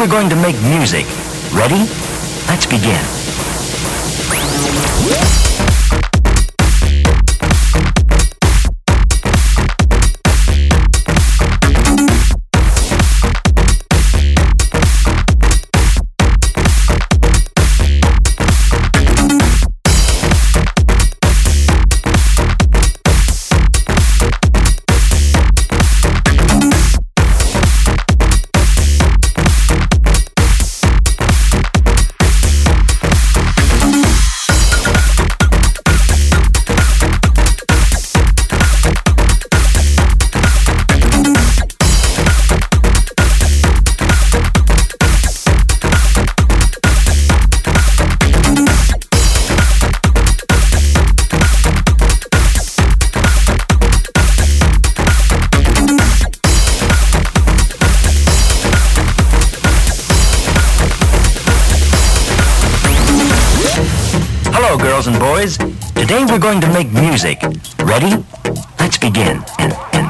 we're going to make new. Hello, girls and boys. Today we're going to make music. Ready? Let's begin. And, and